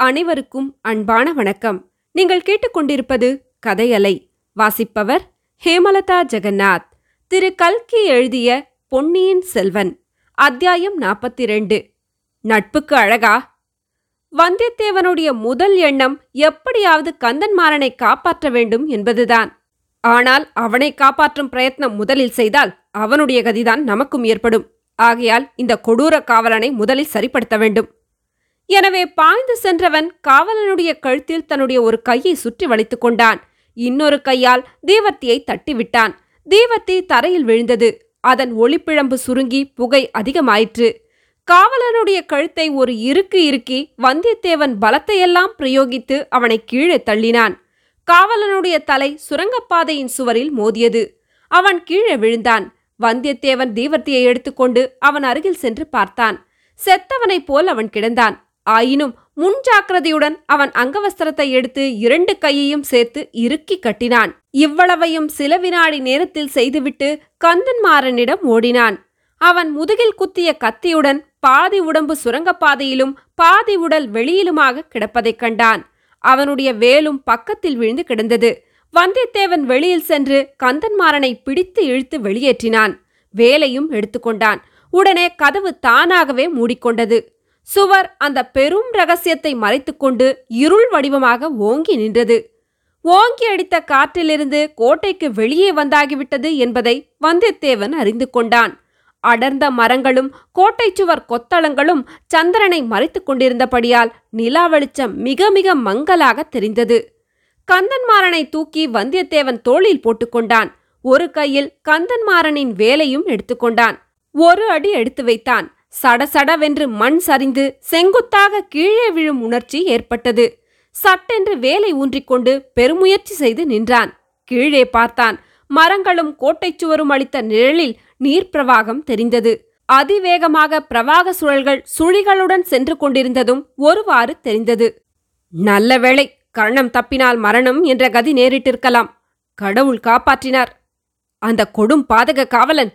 அனைவருக்கும் அன்பான வணக்கம். நீங்கள் கேட்டுக்கொண்டிருப்பது கதையலை. வாசிப்பவர் ஹேமலதா ஜெகநாத். திரு. கல்கி எழுதிய பொன்னியின் செல்வன். அத்தியாயம் நாற்பத்தி ரெண்டு நட்புக்கு அழகா? வந்தியத்தேவனுடைய முதல் எண்ணம் எப்படியாவது கந்தன்மாறனை காப்பாற்ற வேண்டும் என்பதுதான். ஆனால் அவனை காப்பாற்றும் பிரயத்னம் முதலில் செய்தால் அவனுடைய கதிதான் நமக்கும் ஏற்படும். ஆகையால் இந்த கொடூர காவலனை முதலில் சரிப்படுத்த வேண்டும். எனவே பாய்ந்து சென்றவன் காவலனுடைய கழுத்தில் தன்னுடைய ஒரு கையை சுற்றி வளைத்துக் கொண்டான். இன்னொரு கையால் தீவர்த்தியை தட்டிவிட்டான். தீவர்த்தி தரையில் விழுந்தது. அதன் ஒளிப்பிழம்பு சுருங்கி புகை அதிகமாயிற்று. காவலனுடைய கழுத்தை ஒரு இறுக்கு இறுக்கி வந்தியத்தேவன் பலத்தையெல்லாம் பிரயோகித்து அவனை கீழே தள்ளினான். காவலனுடைய தலை சுரங்கப்பாதையின் சுவரில் மோதியது. அவன் கீழே விழுந்தான். வந்தியத்தேவன் தீவர்த்தியை எடுத்துக்கொண்டு அவன் அருகில் சென்று பார்த்தான். செத்தவனைப் போல் அவன் கிடந்தான். ஆயினும் முன்ஜாக்கிரதையுடன் அவன் அங்கவஸ்திரத்தை எடுத்து இரண்டு கையையும் சேர்த்து இறுக்கி கட்டினான். இவ்வளவையும் சில வினாடி நேரத்தில் செய்துவிட்டு கந்தன்மாறனிடம் ஓடினான். அவன் முதுகில் குத்திய கத்தியுடன் பாதி உடம்பு சுரங்கப்பாதையிலும் பாதி உடல் வெளியிலுமாக கிடப்பதைக் கண்டான். அவனுடைய வேலும் பக்கத்தில் விழுந்து கிடந்தது. வந்தியத்தேவன் வெளியில் சென்று கந்தன்மாறனை பிடித்து இழுத்து வெளியேற்றினான். வேலையும் எடுத்துக்கொண்டான். உடனே கதவு தானாகவே மூடிக்கொண்டது. சுவர் அந்த பெரும் ரகசியத்தை மறைத்துக்கொண்டு இருள் வடிவமாக ஓங்கி நின்றது. ஓங்கி அடித்த காற்றிலிருந்து கோட்டைக்கு வெளியே வந்தாகிவிட்டது என்பதை வந்தியத்தேவன் அறிந்து கொண்டான். அடர்ந்த மரங்களும் கோட்டை சுவர் கொத்தளங்களும் சந்திரனை மறைத்துக் கொண்டிருந்தபடியால் நிலா வெளிச்சம் மிக மிக மங்கலாக தெரிந்தது. கந்தன்மாறனை தூக்கி வந்தியத்தேவன் தோளில் போட்டுக்கொண்டான் ஒரு கையில் கந்தன்மாறனின் வேலையும் எடுத்துக்கொண்டான் ஒரு அடி எடுத்து வைத்தான். சடசடவென்று மண் சரிந்து செங்குத்தாக கீழே விழும் உணர்ச்சி ஏற்பட்டது. சட்டென்று வேலை ஊன்றிக்கொண்டு பெருமுயற்சி செய்து நின்றான். கீழே பார்த்தான். மரங்களும் கோட்டைச் சுவரும் அளித்த நிழலில் நீர்ப்பிரவாகம் தெரிந்தது. அதிவேகமாக பிரவாக சுழல்கள் சுழிகளுடன் சென்று கொண்டிருந்ததும் ஒருவாறு தெரிந்தது. நல்ல வேளை கர்ணம் தப்பினால் மரணம் என்ற கதி நேரிட்டிருக்கலாம். கடவுள் காப்பாற்றினார். அந்த கொடும் பாதக காவலன்.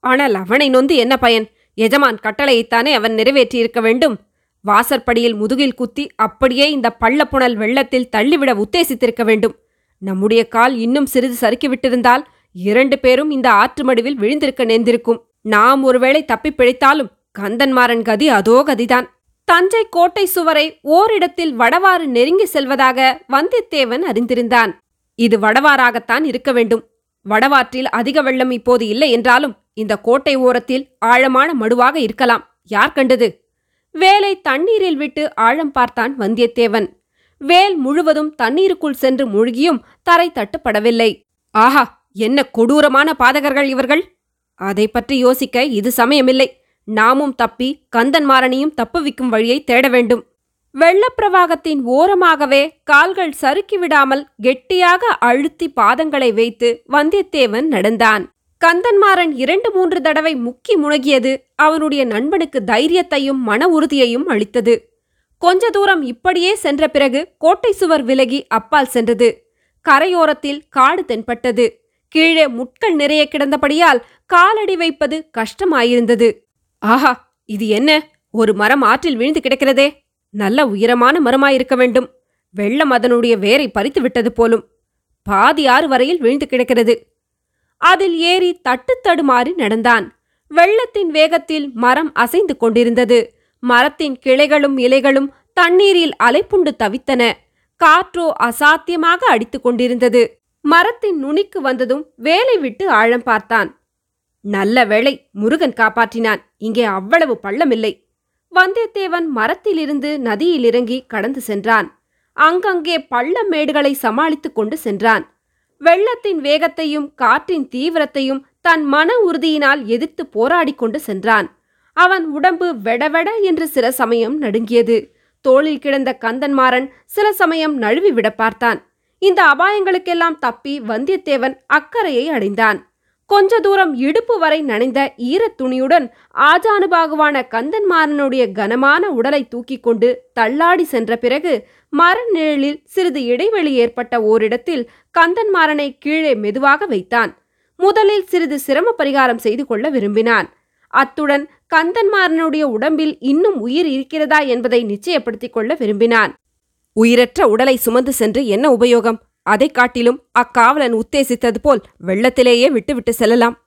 ஆனால் அவனை நொந்து என்ன பயன்? எஜமான் கட்டளையைத்தானே அவன் நிறைவேற்றியிருக்க வேண்டும்? வாசற்படியில் முதுகில் குத்தி அப்படியே இந்த பள்ளப்புணல் வெள்ளத்தில் தள்ளிவிட உத்தேசித்திருக்க வேண்டும். நம்முடைய கால் இன்னும் சிறிது சறுக்கிவிட்டிருந்தால் இரண்டு பேரும் இந்த ஆற்று மடுவில் விழுந்திருக்க நேர்ந்திருக்கும். நாம் ஒருவேளை தப்பிப் பிழைத்தாலும் கந்தன்மாறன் கதி அதோ கதிதான். தஞ்சை கோட்டை சுவரை ஓரிடத்தில் வடவாறு நெருங்கி செல்வதாக வந்தியத்தேவன் அறிந்திருந்தான். இது வடவாறாகத்தான் இருக்க வேண்டும். வடவாற்றில் அதிக வெள்ளம் இப்போது இல்லை என்றாலும் இந்த கோட்டை ஓரத்தில் ஆழமான மடுவாக இருக்கலாம். யார் கண்டது? வேலை தண்ணீரில் விட்டு ஆழம் பார்த்தான் வந்தியத்தேவன். வேல் முழுவதும் தண்ணீருக்குள் சென்று மூழ்கியும் தரை தட்டுப்படவில்லை. ஆஹா என்ன கொடூரமான பாதகர்கள் இவர்கள்! அதை பற்றி யோசிக்க இது சமயமில்லை. நாமும் தப்பி கந்தன்மாறனையும் தப்புவிக்கும் வழியை தேட வேண்டும். வெள்ளப்பிரவாகத்தின் ஓரமாகவே கால்கள் சறுக்கி விடாமல் கெட்டியாக அழுத்தி பாதங்களை வைத்து வந்தியத்தேவன் நடந்தான். கந்தன்மாறன் இரண்டு மூன்று தடவை முக்கி முழகியது அவனுடைய நண்பனுக்கு தைரியத்தையும் மன உறுதியையும் அளித்தது. கொஞ்ச தூரம் இப்படியே சென்ற பிறகு கோட்டை சுவர் விலகி அப்பால் சென்றது. கரையோரத்தில் காடு தென்பட்டது. கீழே முட்கள் நிறைய கிடந்தபடியால் காலடி வைப்பது கஷ்டமாயிருந்தது. ஆஹா இது என்ன? ஒரு மரம் ஆற்றில் விழுந்து கிடக்கிறதே! நல்ல உயரமான மரமாயிருக்க வேண்டும். வெள்ளம் அதனுடைய வேரை பறித்து விட்டது போலும். பாதி ஆறு வரையில் வீழ்ந்து கிடக்கிறது. அதில் ஏறி தட்டு தடுமாறி நடந்தான். வெள்ளத்தின் வேகத்தில் மரம் அசைந்து கொண்டிருந்தது. மரத்தின் கிளைகளும் இலைகளும் தண்ணீரில் அலைப்புண்டு தவித்தன. காற்றோ அசாத்தியமாக அடித்துக் கொண்டிருந்தது. மரத்தின் நுனிக்கு வந்ததும் வேலை விட்டு ஆழம் பார்த்தான். நல்ல வேளை முருகன் காப்பாற்றினான். இங்கே அவ்வளவு பள்ளமில்லை. வந்தியத்தேவன் மரத்திலிருந்து நதியில் இறங்கி கடந்து சென்றான். அங்கங்கே பள்ள மேடுகளை சமாளித்துக் கொண்டு சென்றான். வெள்ளத்தின் வேகத்தையும் காற்றின் தீவிரத்தையும் தன் மன உறுதியினால் எதிர்த்து போராடி கொண்டு சென்றான். அவன் உடம்பு வெடவெட என்று சில சமயம் நடுங்கியது. தோளில் கிடந்த கந்தன்மாறன் சில சமயம் நழுவி விட பார்த்தான். இந்த அபாயங்களுக்கெல்லாம் தப்பி வந்தியத்தேவன் அக்கறையை அடைந்தான். கொஞ்ச தூரம் இடுப்பு வரை நனைந்த ஈரத் துணியுடன் ஆஜானுபாகுவான கந்தன்மாறனுடைய கனமான உடலை தூக்கிக் கொண்டு தள்ளாடி சென்ற பிறகு மர நிழலில் சிறிது இடைவெளி ஏற்பட்ட ஓரிடத்தில் கந்தன்மாறனை கீழே மெதுவாக வைத்தான். முதலில் சிறிது சிரம பரிகாரம் செய்து கொள்ள விரும்பினான். அத்துடன் கந்தன்மாறனுடைய உடம்பில் இன்னும் உயிர் இருக்கிறதா என்பதை நிச்சயப்படுத்திக் கொள்ள விரும்பினான். உயிரற்ற உடலை சுமந்து சென்று என்ன உபயோகம்? அதைக் காட்டிலும் அக்காவலன் உத்தேசித்தது போல் வெள்ளத்திலேயே விட்டுவிட்டு செல்லலாம்.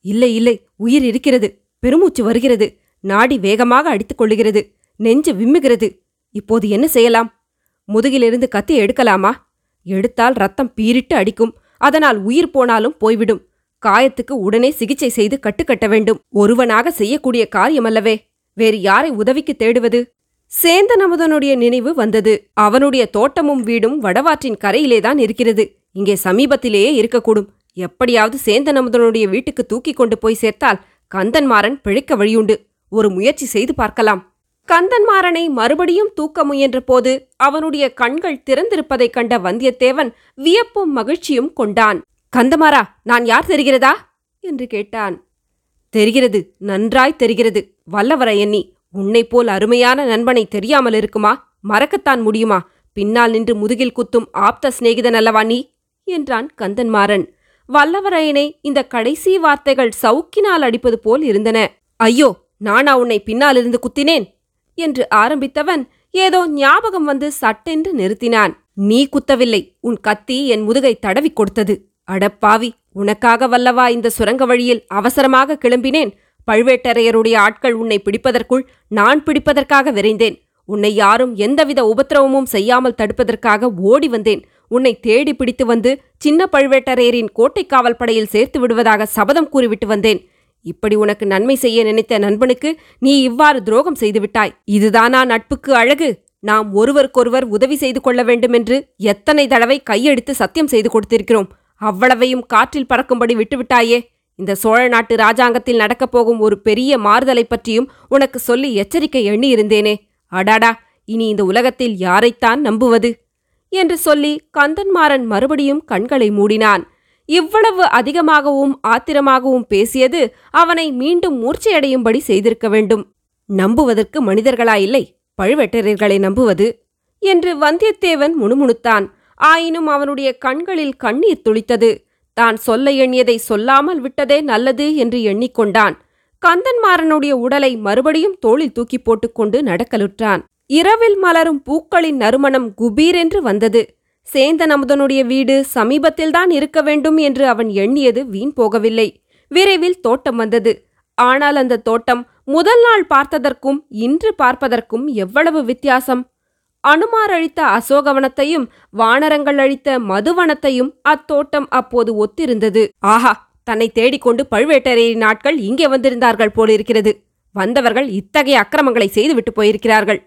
இல்லை இல்லை உயிர் இருக்கிறது பெருமூச்சு வருகிறது நாடி வேகமாக அடித்துக் கொள்ளுகிறது நெஞ்சு விம்முகிறது. இப்போது என்ன செய்யலாம்? முதுகிலிருந்து கத்தி எடுக்கலாமா? எடுத்தால் ரத்தம் பீரிட்டு அடிக்கும் அதனால் உயிர் போனாலும் போய்விடும். காயத்துக்கு உடனே சிகிச்சை செய்து கட்டுக்கட்ட வேண்டும். ஒருவனாக செய்யக்கூடிய காரியமல்லவே வேறு யாரை உதவிக்கு தேடுவது? சேந்தன் அமுதனுடைய நினைவு வந்தது. அவனுடைய தோட்டமும் வீடும் வடவாற்றின் கரையிலேதான் இருக்கிறது. இங்கே சமீபத்திலேயே இருக்கக்கூடும். எப்படியாவது சேந்தன் அமுதனுடைய வீட்டுக்கு தூக்கிக் கொண்டு போய் சேர்த்தால் கந்தன்மாறன் பிழைக்க வழியுண்டு. ஒரு முயற்சி செய்து பார்க்கலாம். கந்தன்மாறனை மறுபடியும் தூக்க முயன்ற போது அவனுடைய கண்கள் திறந்திருப்பதைக் கண்ட வந்தியத்தேவன் வியப்பும் மகிழ்ச்சியும் கொண்டான். கந்தமாரா நான் யார் தெரிகிறதா? என்று கேட்டான். தெரிகிறது நன்றாய் தெரிகிறது வல்லவரையண்ணி உன்னைப் போல் அருமையான நண்பனை தெரியாமல் இருக்குமா? மறக்கத்தான் முடியுமா? பின்னால் நின்று முதுகில் குத்தும் ஆப்த சிநேகிதன் அல்லவா நீ? என்றான் கந்தன்மாறன். வல்லவரையனை இந்த கடைசி வார்த்தைகள் சவுக்கினால் அடிப்பது போல் இருந்தன. ஐயோ நானா உன்னை பின்னாலிருந்து குத்தினேன்? என்று ஆரம்பித்தவன் ஏதோ ஞாபகம் வந்து சட்டென்று நிறுத்தினான். நீ குத்தவில்லை உன் கத்தி என் முதுகை தடவிக் கொடுத்தது. அடப்பாவி உனக்காக வல்லவா இந்த சுரங்க வழியில் அவசரமாக கிளம்பினேன்? பழுவேட்டரையருடைய ஆட்கள் உன்னை பிடிப்பதற்குள் நான் பிடிப்பதற்காக விரைந்தேன். உன்னை யாரும் எந்தவித உபத்திரவமும் செய்யாமல் தடுப்பதற்காக ஓடி வந்தேன். உன்னை தேடி பிடித்து வந்து சின்ன பழுவேட்டரையரின் கோட்டை காவல் படையில் சேர்த்து விடுவதாக சபதம் கூறிவிட்டு வந்தேன். இப்படி உனக்கு நன்மை செய்ய நினைத்த நண்பனுக்கு நீ இவ்வாறு துரோகம் செய்துவிட்டாய். இதுதானா நட்புக்கு அழகு? நாம் ஒருவருக்கொருவர் உதவி செய்து கொள்ள வேண்டுமென்று எத்தனை தடவை கையெடுத்து சத்தியம் செய்து கொடுத்திருக்கிறோம். அவ்வளவையும் காற்றில் பறக்கும்படி விட்டுவிட்டாயே. இந்த சோழ நாட்டு ராஜாங்கத்தில் நடக்கப் போகும் ஒரு பெரிய மாறுதலை பற்றியும் உனக்கு சொல்லி எச்சரிக்கை எண்ணி இருந்தேனே அடாடா இனி இந்த உலகத்தில் யாரைத்தான் நம்புவது? என்று சொல்லி கந்தன்மாறன் மறுபடியும் கண்களை மூடினான். இவ்வளவு அதிகமாகவும் ஆத்திரமாகவும் பேசியது அவனை மீண்டும் மூர்ச்சையடையும்படி செய்திருக்க வேண்டும். நம்புவதற்கு மனிதர்களாயில்லை பழுவெட்டரையர்களை நம்புவது? என்று வந்தியத்தேவன் முணுமுணுத்தான். ஆயினும் அவனுடைய கண்களில் கண்ணீர் துளித்தது. தான் சொல்ல எண்ணியதை சொல்லாமல் விட்டதே நல்லது என்று எண்ணிக்கொண்டான். கந்தன்மாறனுடைய உடலை மறுபடியும் தோளில் தூக்கி போட்டுக்கொண்டு நடக்கலுற்றான். இரவில் மலரும் பூக்களின் நறுமணம் குபீரென்று வந்தது. சேந்தன் அமுதனுடைய வீடு சமீபத்தில்தான் இருக்க வேண்டும் என்று அவன் எண்ணியது வீண் போகவில்லை. விரைவில் தோட்டம் வந்தது. ஆனால் அந்த தோட்டம் முதல் நாள் பார்த்ததற்கும் இன்று பார்ப்பதற்கும் எவ்வளவு வித்தியாசம்? அனுமார் அழித்த அசோகவனத்தையும் வானரங்கள் அழித்த மதுவனத்தையும் அத்தோட்டம் அப்போது ஒத்திருந்தது. ஆஹா தன்னை தேடிக்கொண்டு பழுவேட்டரையரின் நாட்கள் இங்கே வந்திருந்தார்கள் போலிருக்கிறது. வந்தவர்கள் இத்தகைய அக்கிரமங்களை செய்துவிட்டு போயிருக்கிறார்கள்.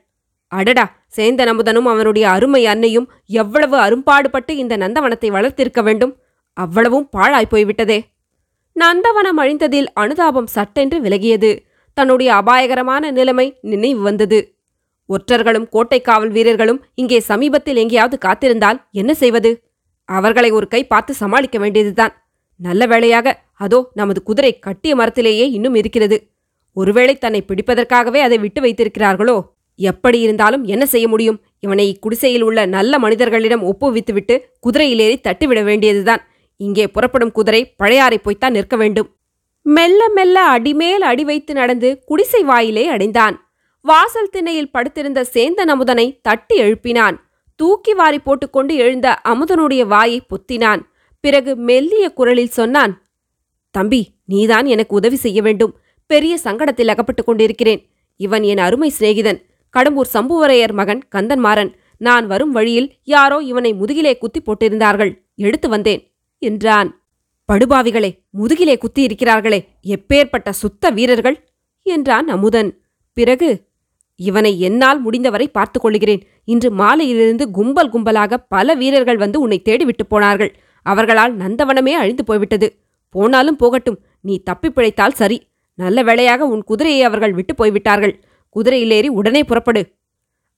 அடடா சேந்தன் அமுதனும் அவனுடைய அருமை அன்னையும் எவ்வளவு அரும்பாடுபட்டு இந்த நந்தவனத்தை வளர்த்திருக்க வேண்டும்? அவ்வளவும் பாழாய் போய்விட்டதே. நந்தவனம் அழிந்ததில் அனுதாபம் சட்டென்று விலகியது. தன்னுடைய அபாயகரமான நிலைமை நினைவு வந்தது. ஒற்றர்களும் கோட்டை காவல் வீரர்களும் இங்கே சமீபத்தில் எங்கேயாவது காத்திருந்தால் என்ன செய்வது? அவர்களை ஒரு கை பார்த்து சமாளிக்க வேண்டியதுதான். நல்ல வேளையாக அதோ நமது குதிரை கட்டிய மரத்திலேயே இன்னும் இருக்கிறது. ஒருவேளை தன்னை பிடிப்பதற்காகவே அதை விட்டு வைத்திருக்கிறார்களோ? எப்படி இருந்தாலும் என்ன செய்ய முடியும்? இவனை இக்குடிசையில் உள்ள நல்ல மனிதர்களிடம் ஒப்புவித்துவிட்டு குதிரையிலேறி தட்டிவிட வேண்டியதுதான். இங்கே புறப்படும் குதிரை பழையாறை போய்த்தான் நிற்க வேண்டும். மெல்ல மெல்ல அடிமேல் அடி வைத்து நடந்து குடிசை வாயிலே அடைந்தான். வாசல் திண்ணையில் படுத்திருந்த சேந்தன் அமுதனை தட்டி எழுப்பினான். தூக்கி வாரி போட்டுக்கொண்டு எழுந்த அமுதனுடைய வாயை பொத்தினான். பிறகு மெல்லிய குரலில் சொன்னான் தம்பி நீதான் எனக்கு உதவி செய்ய வேண்டும். பெரிய சங்கடத்தில் அகப்பட்டுக் கொண்டிருக்கிறேன். இவன் என் அருமை சிநேகிதன். கடம்பூர் சம்புவரையர் மகன் கந்தன்மாறன். நான் வரும் வழியில் யாரோ இவனை முதுகிலே குத்தி போட்டிருந்தார்கள். எடுத்து வந்தேன் என்றான். படுபாவிகளே முதுகிலே குத்தி இருக்கிறார்களே எப்பேற்பட்ட சுத்த வீரர்கள்? என்றான் அமுதன். பிறகு இவனை என்னால் முடிந்தவரை பார்த்துக் கொள்கிறேன் இன்று மாலையிலிருந்து கும்பல் கும்பலாக பல வீரர்கள் வந்து உன்னை தேடிவிட்டு போனார்கள். அவர்களால் நந்தவனமே அழிந்து போய்விட்டது. போனாலும் போகட்டும் நீ தப்பி பிழைத்தால் சரி. நல்ல வேளையாக உன் குதிரையை அவர்கள் விட்டு போய்விட்டார்கள். குதிரையிலேறி உடனே புறப்படு.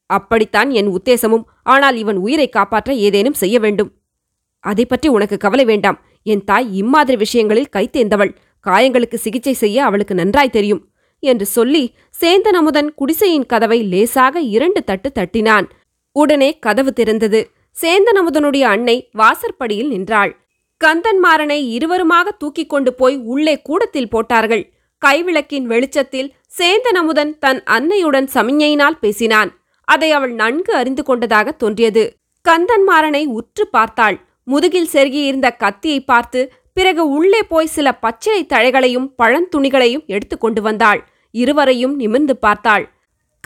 அப்படித்தான் என் உத்தேசமும். ஆனால் இவன் உயிரை காப்பாற்ற ஏதேனும் செய்ய வேண்டும். அதை பற்றி உனக்கு கவலை வேண்டாம். என் தாய் இம்மாதிரி விஷயங்களில் கைத்தேர்ந்தவள் காயங்களுக்கு சிகிச்சை செய்ய அவளுக்கு நன்றாய் தெரியும். என்று சொல்லி சேந்தன் அமுதன் குடிசையின் கதவை லேசாக இரண்டு தட்டு தட்டினான். உடனே கதவு திறந்தது. சேந்தன் அமுதனுடைய அன்னை வாசற்படியில் நின்றாள். கந்தன்மாறனை இருவருமாக தூக்கிக் கொண்டு போய் உள்ளே கூடத்தில் போட்டார்கள். கைவிளக்கின் வெளிச்சத்தில் சேந்தன் அமுதன் தன் அன்னையுடன் சமிஞ்ஞையினால் பேசினான். அதை அவள் நன்கு அறிந்து கொண்டதாக தோன்றியது. கந்தன்மாறனை உற்று பார்த்தாள். முதுகில் செருகியிருந்த கத்தியை பார்த்து பிறகு உள்ளே போய் சில பச்சிலை தழைகளையும் பழந்துணிகளையும் எடுத்து கொண்டு வந்தாள். இருவரையும் நிமிர்ந்து பார்த்தாள்.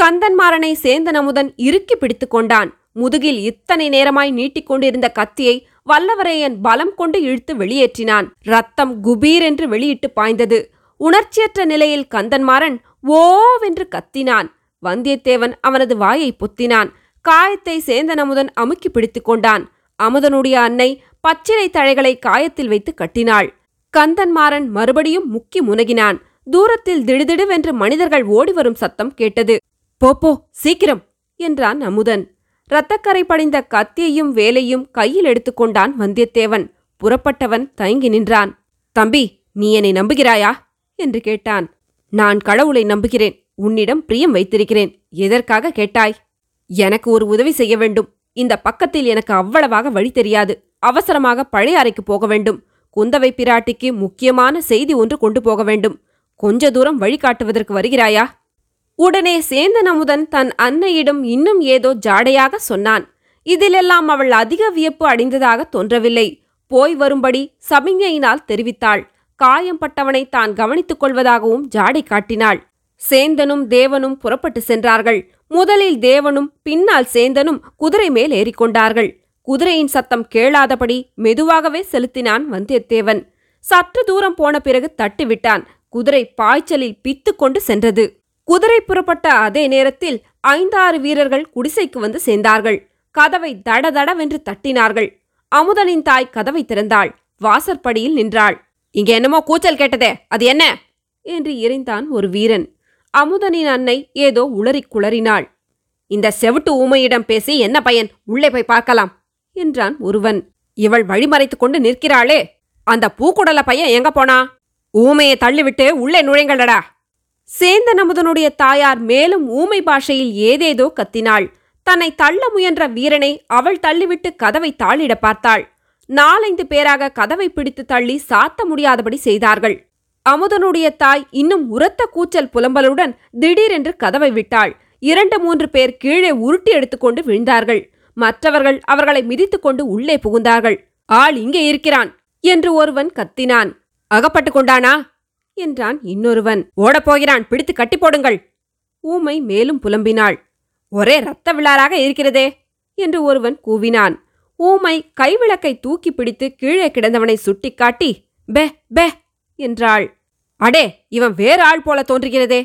கந்தன்மாறனை சேந்தன் அமுதன் இறுக்கி பிடித்துக் கொண்டான். முதுகில் இத்தனை நேரமாய் நீட்டிக்கொண்டிருந்த கத்தியை வல்லவரையன் பலம் கொண்டு இழுத்து வெளியேற்றினான். ரத்தம் குபீர் என்று வெளியிட்டு பாய்ந்தது. உணர்ச்சியற்ற நிலையில் கந்தன்மாறன் ஓவென்று கத்தினான். வந்தியத்தேவன் அவனது வாயை பொத்தினான். காயத்தை சேந்தன் அமுதன் அமுக்கி பிடித்துக் கொண்டான். அமுதனுடைய அன்னை பச்சிலை தழைகளை காயத்தில் வைத்து கட்டினாள். கந்தன்மாறன் மறுபடியும் முக்கி முனகினான். தூரத்தில் திடுதிடுவென்று மனிதர்கள் ஓடிவரும் சத்தம் கேட்டது. போப்போ சீக்கிரம்! என்றான் அமுதன். இரத்தக்கரை படிந்த கத்தியையும் வேலையும் கையில் எடுத்துக்கொண்டான் வந்தியத்தேவன். புறப்பட்டவன் தயங்கி நின்றான். தம்பி நீ என்னை நம்புகிறாயா? என்று கேட்டான். நான் கடவுளை நம்புகிறேன். உன்னிடம் பிரியம் வைத்திருக்கிறேன். எதற்காக கேட்டாய்? எனக்கு ஒரு உதவி செய்ய வேண்டும். இந்த பக்கத்தில் எனக்கு அவ்வளவாக வழி தெரியாது. அவசரமாக பழைய அறைக்கு போக வேண்டும். குந்தவை பிராட்டிக்கு முக்கியமான செய்தி ஒன்று கொண்டு போக வேண்டும். கொஞ்ச தூரம் வழிகாட்டுவதற்கு வருகிறாயா? உடனே சேந்தன் அமுதன் தன் அன்னையிடம் இன்னும் ஏதோ ஜாடையாக சொன்னான். இதிலெல்லாம் அவள் அதிக வியப்பு அடைந்ததாக தோன்றவில்லை. போய் வரும்படி சமிஞையினால் தெரிவித்தாள். காயம்பட்டவனை தான் கவனித்துக் கொள்வதாகவும் ஜாடை காட்டினாள். சேந்தனும் தேவனும் புறப்பட்டு சென்றார்கள். முதலில் தேவனும் பின்னால் சேந்தனும் குதிரை மேல் ஏறிக்கொண்டார்கள். குதிரையின் சத்தம் கேளாதபடி மெதுவாகவே செலுத்தினான் வந்தியத்தேவன். சற்று தூரம் போன பிறகு தட்டிவிட்டான். குதிரை பாய்ச்சலில் பித்து கொண்டு சென்றது. குதிரை புறப்பட்ட அதே நேரத்தில் ஐந்தாறு வீரர்கள் குடிசைக்கு வந்து சேர்ந்தார்கள். கதவை தடதடவென்று தட்டினார்கள். அமுதனின் தாய் கதவை திறந்தாள். வாசற்படியில் நின்றாள். இங்க என்னமோ கூச்சல் கேட்டதே அது என்ன? என்று இறைந்தான் ஒரு வீரன். அமுதனின் அன்னை ஏதோ உளறிக் குளறினாள். இந்த செவிட்டு ஊமையிடம் பேசி என்ன பயன்? உள்ளே போய் பார்க்கலாம். என்றான் ஒருவன். இவள் வழிமறைத்துக் கொண்டு நிற்கிறாளே. அந்த பூக்குடல பையன் எங்க போனா? ஊமையை தள்ளிவிட்டு உள்ளே நுழைங்களடா சேந்தன் அமுதனுடைய தாயார் மேலும் ஊமை பாஷையில் ஏதேதோ கத்தினாள். தன்னை தள்ள முயன்ற வீரனை அவள் தள்ளிவிட்டு கதவை தாளிட பார்த்தாள். நாலைந்து பேராக கதவை பிடித்து தள்ளி சாத்த முடியாதபடி செய்தார்கள். அமுதனுடைய தாய் இன்னும் உரத்த கூச்சல் புலம்பலுடன் திடீரென்று கதவை விட்டாள். இரண்டு மூன்று பேர் கீழே உருட்டி எடுத்துக்கொண்டு விழுந்தார்கள். மற்றவர்கள் அவர்களை மிதித்துக்கொண்டு உள்ளே புகுந்தார்கள். ஆள் இங்கே இருக்கிறான் என்று ஒருவன் கத்தினான். அகப்பட்டு கொண்டானா? என்றான் இன்னொருவன். ஓடப்போகிறான் பிடித்து கட்டி போடுங்கள். ஊமை மேலும் புலம்பினாள். ஒரே இரத்த விழாராக இருக்கிறதே என்று ஒருவன் கூவினான். ஊமை கைவிளக்கை தூக்கி பிடித்து கீழே கிடந்தவனை சுட்டிக்காட்டி பெ பெ என்றாள். அடே இவன் வேறு ஆள் போல தோன்றுகிறதே.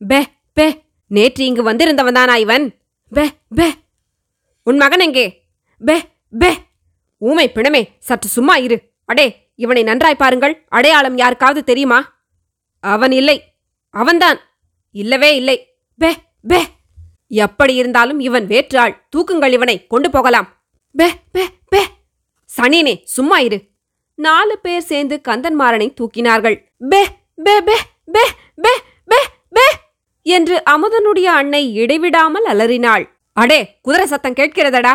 பெ பெ நேற்று இங்கு வந்திருந்தவன்தானா இவன்? பெ பெ உன் மகன் எங்கே? பெ பெ. ஊமை பிணமே சற்று சும்மா இரு. அடே இவனை நன்றாய் பாருங்கள். அடையாளம் யாருக்காவது தெரியுமா? அவன் இல்லை. அவன்தான். இல்லவே இல்லை. பெ பெ. எப்படி இருந்தாலும் இவன் வேற்றாள். தூக்குங்கள் இவனை. கொண்டு போகலாம். பெ பெ பெ. சனினே சும்மா இரு. நாலு பேர் சேர்ந்து கந்தன்மாறனை தூக்கினார்கள். பெ பெ பெ பெ பெ பெ பெ. என்று அமுதனுடைய அன்னை இடைவிடாமல் அலறினாள். அடே குதிரை சத்தம் கேட்கிறதடா.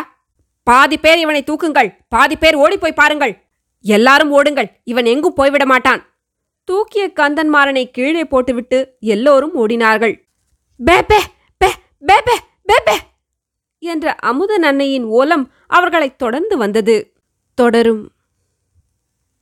பாதி பேர் இவனை தூக்குங்கள். பாதி பேர் ஓடிப்போய் பாருங்கள். எல்லாரும் ஓடுங்கள். இவன் எங்கும் போய்விட மாட்டான். தூக்கிய கந்தன்மாறனை கீழே போட்டுவிட்டு எல்லோரும் ஓடினார்கள். பேபே பே பேபே பேபே என்ற அமுத நன்னையின் ஓலம் அவர்களைத் தொடர்ந்து வந்தது. தொடரும்.